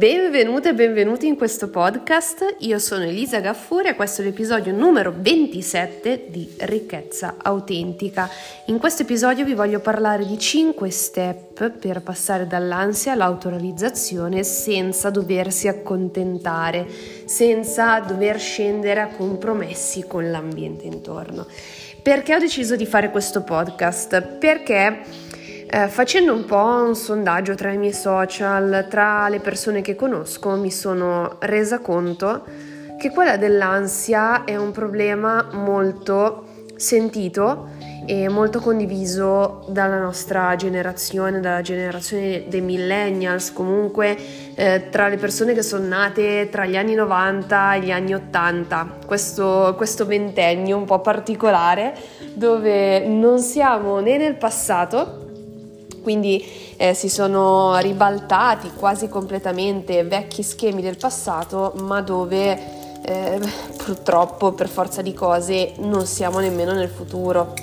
Benvenute e benvenuti in questo podcast. Io sono Elisa Gaffuri e questo è l'episodio numero 27 di Ricchezza Autentica. In questo episodio vi voglio parlare di 5 step per passare dall'ansia all'autorealizzazione senza doversi accontentare, senza dover scendere a compromessi con l'ambiente intorno. Perché ho deciso di fare questo podcast? Perché eh, facendo un po' un sondaggio tra i miei social, tra le persone che conosco, mi sono resa conto che quella dell'ansia è un problema molto sentito e molto condiviso dalla nostra generazione, dalla generazione dei millennials, comunque eh, tra le persone che sono nate tra gli anni 90 e gli anni 80, questo, questo ventennio un po' particolare dove non siamo né nel passato quindi eh, si sono ribaltati quasi completamente vecchi schemi del passato, ma dove eh, purtroppo per forza di cose non siamo nemmeno nel futuro.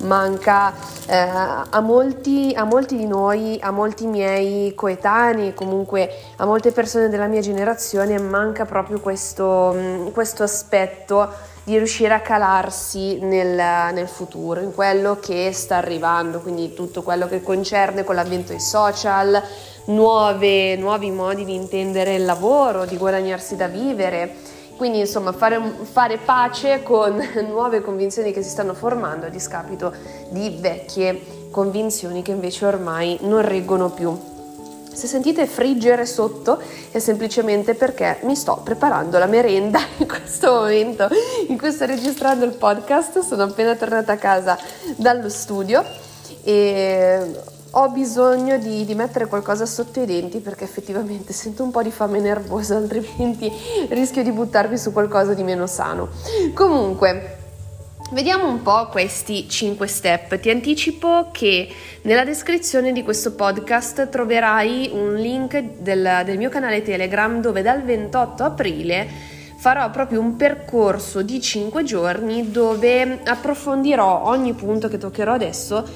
Manca eh, a, molti, a molti di noi, a molti miei coetanei, comunque a molte persone della mia generazione, manca proprio questo, questo aspetto di riuscire a calarsi nel, nel, futuro, in quello che sta arrivando, quindi tutto quello che concerne con l'avvento dei social, nuove, nuovi modi di intendere il lavoro, di guadagnarsi da vivere. Quindi insomma fare, fare pace con nuove convinzioni che si stanno formando a discapito di vecchie convinzioni che invece ormai non reggono più. Se sentite friggere sotto è semplicemente perché mi sto preparando la merenda in questo momento in cui sto registrando il podcast. Sono appena tornata a casa dallo studio e ho bisogno di, di, mettere qualcosa sotto i denti perché effettivamente sento un po' di fame nervosa, altrimenti rischio di buttarmi su qualcosa di meno sano. Comunque, Vediamo un po' questi 5 step. Ti anticipo che nella descrizione di questo podcast troverai un link del, del, mio canale Telegram dove dal 28 aprile farò proprio un percorso di 5 giorni dove approfondirò ogni punto che toccherò adesso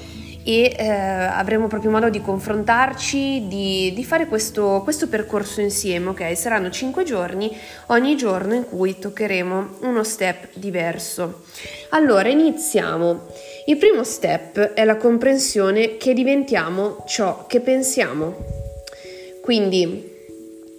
e eh, avremo proprio modo di confrontarci, di, di fare questo, questo, percorso insieme, ok? Saranno 5 giorni, ogni giorno in cui toccheremo uno step diverso. Allora, iniziamo. Il primo step è la comprensione che diventiamo ciò che pensiamo. Quindi,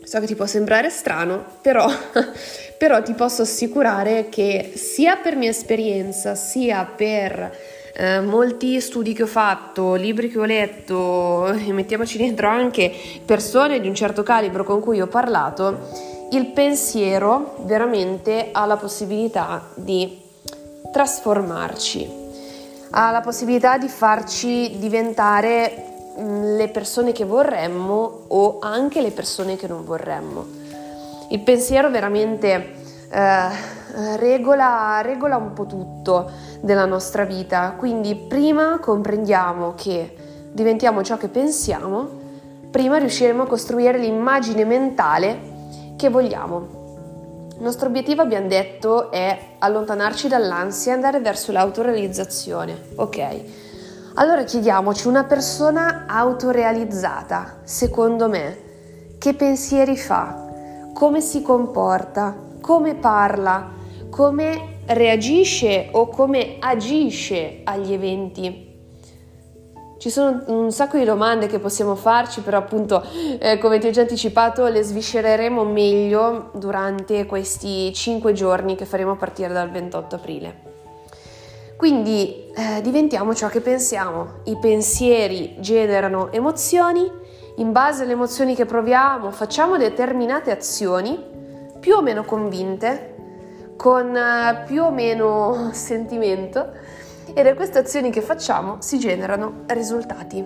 so che ti può sembrare strano, però, però ti posso assicurare che sia per mia esperienza, sia per eh, molti studi che ho fatto, libri che ho letto e mettiamoci dentro anche persone di un certo calibro con cui ho parlato, il pensiero veramente ha la possibilità di trasformarci, ha la possibilità di farci diventare mm, le persone che vorremmo o anche le persone che non vorremmo. Il pensiero veramente eh, regola, regola un po' tutto della nostra vita, quindi prima comprendiamo che diventiamo ciò che pensiamo, prima riusciremo a costruire l'immagine mentale che vogliamo. Il nostro obiettivo, abbiamo detto, è allontanarci dall'ansia e andare verso l'autorealizzazione, ok? Allora chiediamoci una persona autorealizzata, secondo me, che pensieri fa, come si comporta, come parla, come reagisce o come agisce agli eventi. Ci sono un sacco di domande che possiamo farci, però appunto, eh, come ti ho già anticipato, le sviscereremo meglio durante questi 5 giorni che faremo a partire dal 28 aprile. Quindi eh, diventiamo ciò che pensiamo. I pensieri generano emozioni, in base alle emozioni che proviamo facciamo determinate azioni più o meno convinte, con eh, più o meno sentimento e da queste azioni che facciamo si generano risultati.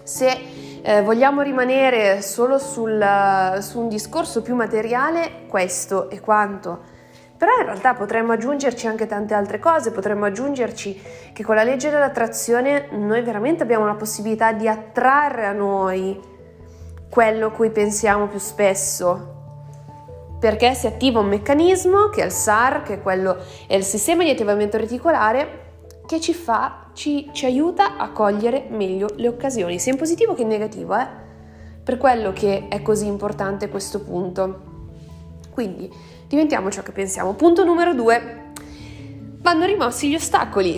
Se eh, vogliamo rimanere solo sul, su un discorso più materiale, questo è quanto. Però in realtà potremmo aggiungerci anche tante altre cose, potremmo aggiungerci che con la legge dell'attrazione noi veramente abbiamo la possibilità di attrarre a noi quello cui pensiamo più spesso, perché si attiva un meccanismo che è il SAR, che è, quello, è il sistema di attivamento reticolare, che ci fa, ci, ci aiuta a cogliere meglio le occasioni, sia in positivo che in negativo, eh? per quello che è così importante questo punto. Quindi diventiamo ciò che pensiamo. Punto numero due. Vanno rimossi gli ostacoli.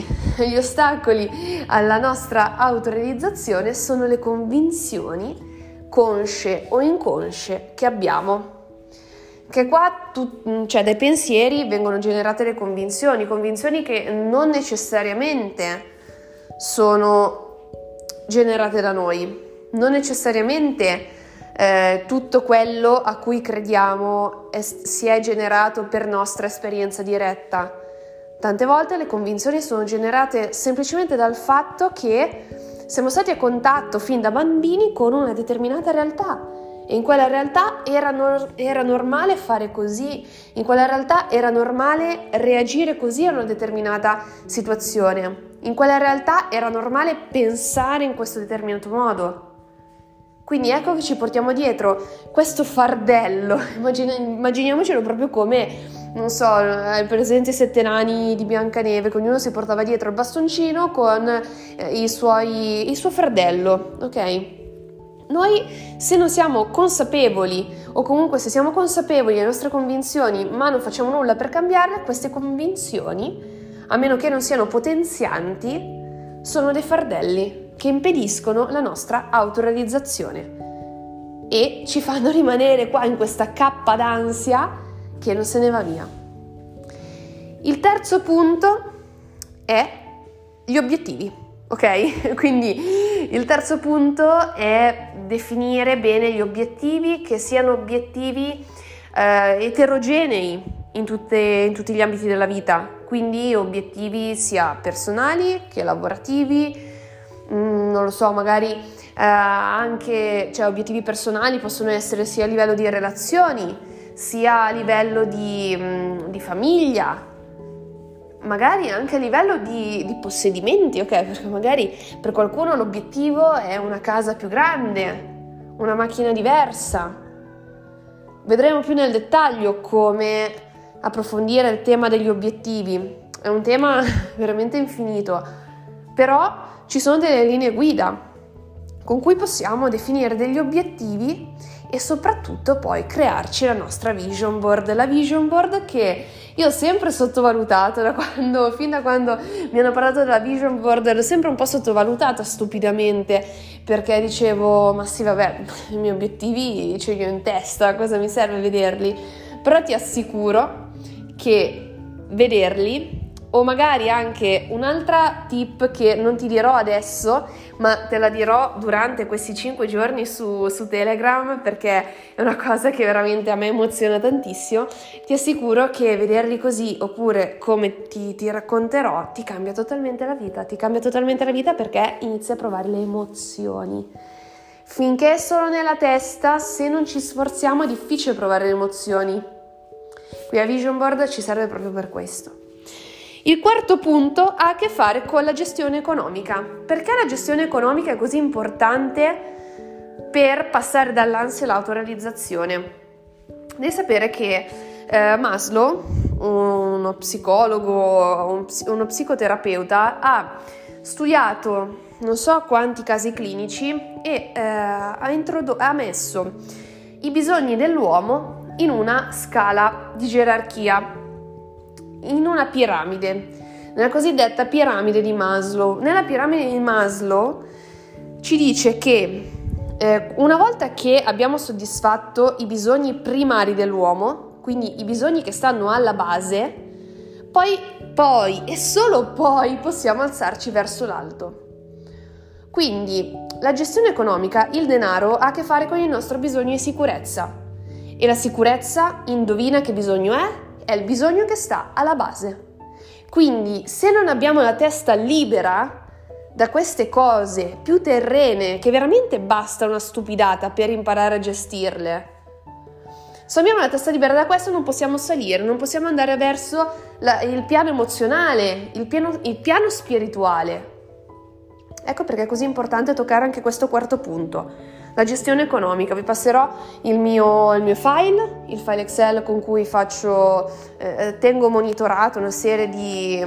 Gli ostacoli alla nostra autorealizzazione sono le convinzioni, consce o inconsce, che abbiamo. Che qua, tu, cioè dai pensieri vengono generate le convinzioni, convinzioni che non necessariamente sono generate da noi, non necessariamente eh, tutto quello a cui crediamo è, si è generato per nostra esperienza diretta. Tante volte le convinzioni sono generate semplicemente dal fatto che siamo stati a contatto fin da bambini con una determinata realtà in quella realtà era, no- era, normale fare così, in quella realtà era normale reagire così a una determinata situazione, in quella realtà era normale pensare in questo determinato modo. Quindi ecco che ci portiamo dietro questo fardello, Immagin- immaginiamocelo proprio come, non so, hai presente sette nani di Biancaneve, che ognuno si portava dietro il bastoncino con eh, i suoi, il suo fardello, ok? Noi se non siamo consapevoli o comunque se siamo consapevoli delle nostre convinzioni ma non facciamo nulla per cambiarle, queste convinzioni, a meno che non siano potenzianti, sono dei fardelli che impediscono la nostra autorealizzazione e ci fanno rimanere qua in questa cappa d'ansia che non se ne va via. Il terzo punto è gli obiettivi, ok? Quindi il terzo punto è definire bene gli obiettivi che siano obiettivi eh, eterogenei in, tutte, in tutti gli ambiti della vita, quindi obiettivi sia personali che lavorativi, Mm, non lo so, magari eh, anche cioè, obiettivi personali possono essere sia a livello di relazioni, sia a livello di, mm, di famiglia, magari anche a livello di, di, possedimenti, ok? Perché magari per qualcuno l'obiettivo è una casa più grande, una macchina diversa. Vedremo più nel dettaglio come approfondire il tema degli obiettivi. È un tema veramente infinito, però ci sono delle linee guida con cui possiamo definire degli obiettivi e soprattutto poi crearci la nostra vision board. La vision board che io ho sempre sottovalutato da quando, fin da quando mi hanno parlato della vision board, l'ho sempre un po' sottovalutata stupidamente perché dicevo, ma sì, vabbè, i miei obiettivi ce li ho in testa, cosa mi serve vederli? Però ti assicuro che vederli o magari anche un'altra tip che non ti dirò adesso, ma te la dirò durante questi 5 giorni su, su, Telegram perché è una cosa che veramente a me emoziona tantissimo. Ti assicuro che vederli così oppure come ti, ti racconterò ti cambia totalmente la vita, ti cambia totalmente la vita perché inizi a provare le emozioni. Finché è solo nella testa, se non ci sforziamo è difficile provare le emozioni. Qui a Vision Board ci serve proprio per questo. Il quarto punto ha a che fare con la gestione economica. Perché la gestione economica è così importante per passare dall'ansia all'autorealizzazione? Devi sapere che eh, Maslow, uno psicologo, uno psicoterapeuta, ha studiato non so quanti casi clinici e eh, ha, introdo- ha messo i bisogni dell'uomo in una scala di gerarchia in una piramide, nella cosiddetta piramide di Maslow. Nella piramide di Maslow ci dice che eh, una volta che abbiamo soddisfatto i bisogni primari dell'uomo, quindi i bisogni che stanno alla base, poi, poi e solo poi possiamo alzarci verso l'alto. Quindi la gestione economica, il denaro, ha a che fare con il nostro bisogno di sicurezza. E la sicurezza, indovina che bisogno è? È il bisogno che sta alla base. Quindi se non abbiamo la testa libera da queste cose più terrene, che veramente basta una stupidata per imparare a gestirle, se abbiamo la testa libera da questo non possiamo salire, non possiamo andare verso la, il piano emozionale, il piano, il piano spirituale. Ecco perché è così importante toccare anche questo quarto punto la gestione economica, vi passerò il mio, il mio file, il file Excel con cui faccio, eh, tengo monitorato una serie di,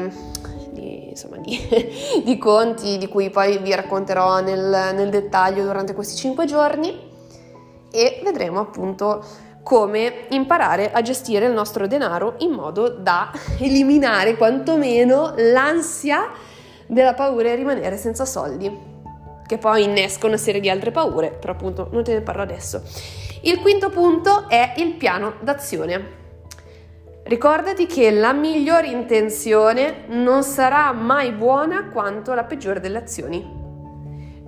di, insomma, di, di, conti di cui poi vi racconterò nel, nel dettaglio durante questi 5 giorni. e vedremo appunto come imparare a gestire il nostro denaro in modo da eliminare quantomeno l'ansia della paura di rimanere senza soldi, che poi innesca una serie di altre paure, però appunto non te ne parlo adesso. Il quinto punto è il piano d'azione. Ricordati che la migliore intenzione non sarà mai buona quanto la peggiore delle azioni.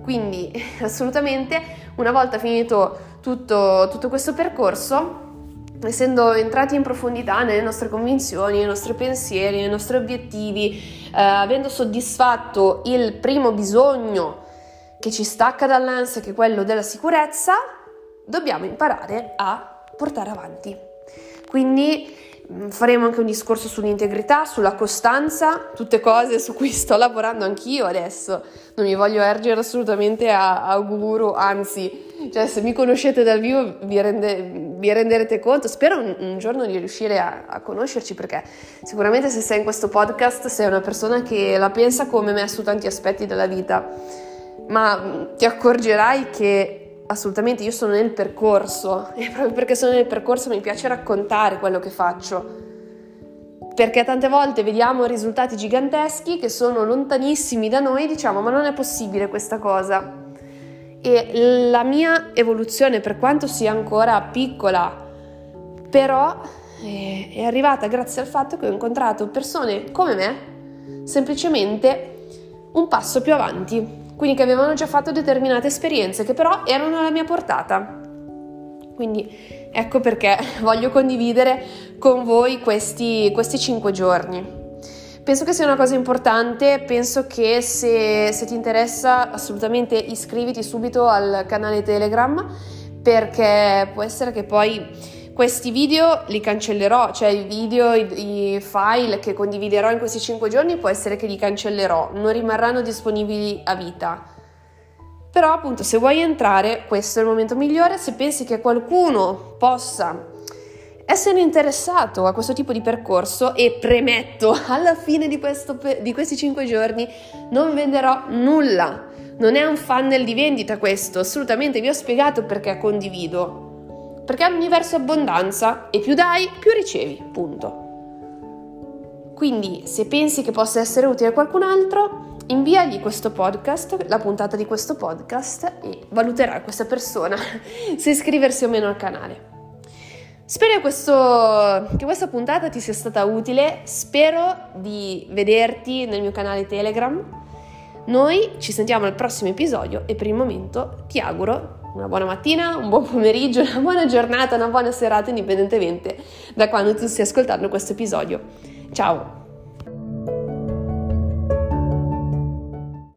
Quindi assolutamente una volta finito tutto, tutto questo percorso, essendo entrati in profondità nelle nostre convinzioni, nei nostri pensieri, nei nostri obiettivi, eh, avendo soddisfatto il primo bisogno che ci stacca dall'ansia, che è quello della sicurezza, dobbiamo imparare a portare avanti. Quindi Mm, faremo anche un discorso sull'integrità, sulla costanza, tutte cose su cui sto lavorando anch'io adesso. Non mi voglio ergere assolutamente a, a guru, anzi, cioè, se mi conoscete dal vivo vi, rende, vi renderete conto. Spero un, un giorno di riuscire a, a, conoscerci perché sicuramente se sei in questo podcast sei una persona che la pensa come me su tanti aspetti della vita, ma ti accorgerai che assolutamente, io sono nel percorso e proprio perché sono nel percorso mi piace raccontare quello che faccio. Perché tante volte vediamo risultati giganteschi che sono lontanissimi da noi e diciamo ma non è possibile questa cosa. E la mia evoluzione, per quanto sia ancora piccola, però eh, è arrivata grazie al fatto che ho incontrato persone come me, semplicemente un passo più avanti, quindi che avevano già fatto determinate esperienze che però erano alla mia portata. Quindi ecco perché voglio condividere con voi questi, questi 5 giorni. Penso che sia una cosa importante, penso che se, se ti interessa assolutamente iscriviti subito al canale Telegram perché può essere che poi questi video li cancellerò, cioè i video, i, i, file che condividerò in questi 5 giorni può essere che li cancellerò, non rimarranno disponibili a vita. Però appunto se vuoi entrare questo è il momento migliore, se pensi che qualcuno possa essere interessato a questo tipo di percorso e premetto alla fine di, questo, di questi 5 giorni non venderò nulla. Non è un funnel di vendita questo, assolutamente vi ho spiegato perché condivido perché è un universo abbondanza e più dai, più ricevi, punto. Quindi se pensi che possa essere utile a qualcun altro, inviagli questo podcast, la puntata di questo podcast e valuterà questa persona se iscriversi o meno al canale. Spero questo, che questa puntata ti sia stata utile, spero di vederti nel mio canale Telegram. Noi ci sentiamo al prossimo episodio e per il momento ti auguro una buona mattina, un buon pomeriggio, una buona giornata, una buona serata, indipendentemente da quando tu stia ascoltando questo episodio. Ciao!